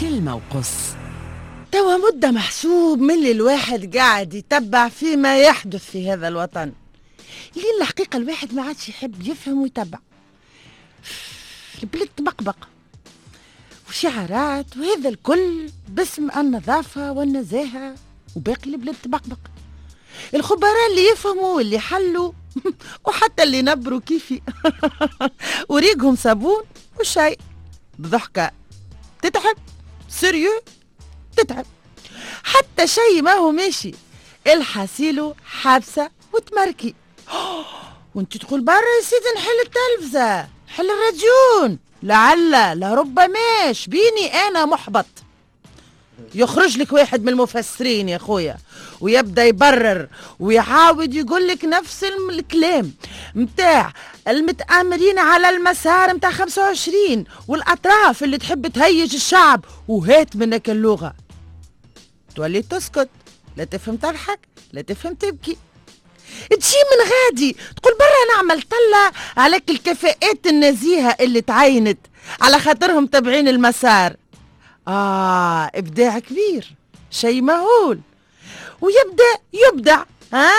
كلمة وقص. توا مدة محسوب من اللي الواحد قاعد يتبع فيما يحدث في هذا الوطن. لين الحقيقة الواحد ما عادش يحب يفهم ويتبع؟ البلد مقبق وشعارات وهذا الكل باسم النظافة والنزاهة وباقي البلاد تبقبق. الخبراء اللي يفهموا واللي حلوا وحتى اللي نبروا كيفي. وريقهم صابون وشاي بضحكة. تتعب سيريو تتعب. حتى شيء ما هو ماشي. الحاسيلو حابسة وتمركي. وانت تقول برا يا سيدي نحل التلفزة نحل الراديون. لعل لربماش بيني أنا محبط. يخرج لك واحد من المفسرين يا خويا ويبدأ يبرر ويعاود يقول لك نفس الكلام. متاع المتآمرين على المسار متاع 25 والأطراف اللي تحب تهيج الشعب وهات منك اللغة. تولي تسكت لا تفهم تضحك لا تفهم تبكي. تجي من غادي تقول برا نعمل طلة عليك الكفاءات النزيهة اللي تعينت على خاطرهم تبعين المسار. آه إبداع كبير شيء مهول. ويبدأ يبدع ها؟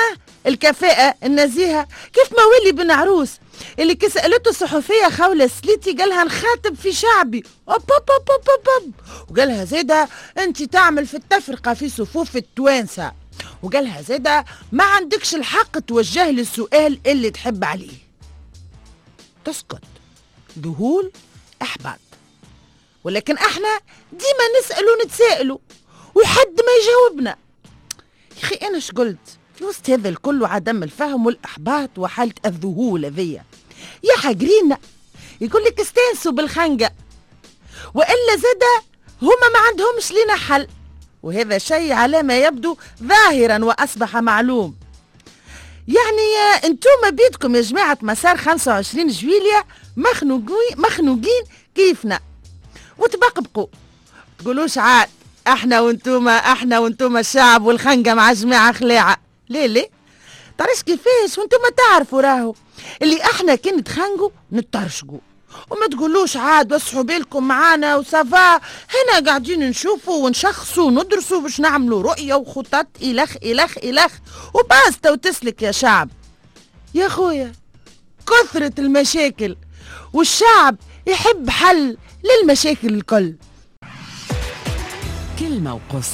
الكفاءة النزيهة. كيف ما ولي بن عروس اللي كي سألته الصحفية خولة سليتي قالها نخاطب في شعبي. أوب أوب أوب أوب أوب أوب. وقالها زيدا أنت تعمل في التفرقة في صفوف التوانسة. وقالها زيدا ما عندكش الحق توجه لي السؤال اللي تحب عليه. تسكت. ذهول إحباط. ولكن إحنا ديما نسأل ونتسائلوا وحد ما يجاوبنا. يا أخي أنا قلت في وسط هذا الكل وعدم الفهم والإحباط وحالة الذهول هذيا يا حقرينا يقول لك استانسوا بالخنقه وإلا زاد هما ما عندهمش لنا حل. وهذا شيء على ما يبدو ظاهرا وأصبح معلوم. يعني أنتم بيدكم يا جماعة مسار 25 جويليا مخنوقين مخنوقين كيفنا؟ وتبقبقوا. تقولوش عاد إحنا وانتوما إحنا وانتوما الشعب والخنقة مع جماعة خلاعة. ليه ليه؟ تعرفش كيفاش؟ وانتوما تعرفوا راهو. اللي إحنا كي نتخانقوا نترشقوا وما تقولوش عاد وسحوا بالكم معانا وسافا هنا قاعدين نشوفوا ونشخصوا وندرسوا باش نعملوا رؤية وخطط إلخ إلخ إلخ. وباستا وتسلك يا شعب. يا خويا كثرة المشاكل. والشعب يحب حل للمشاكل الكل. كلمة وقص.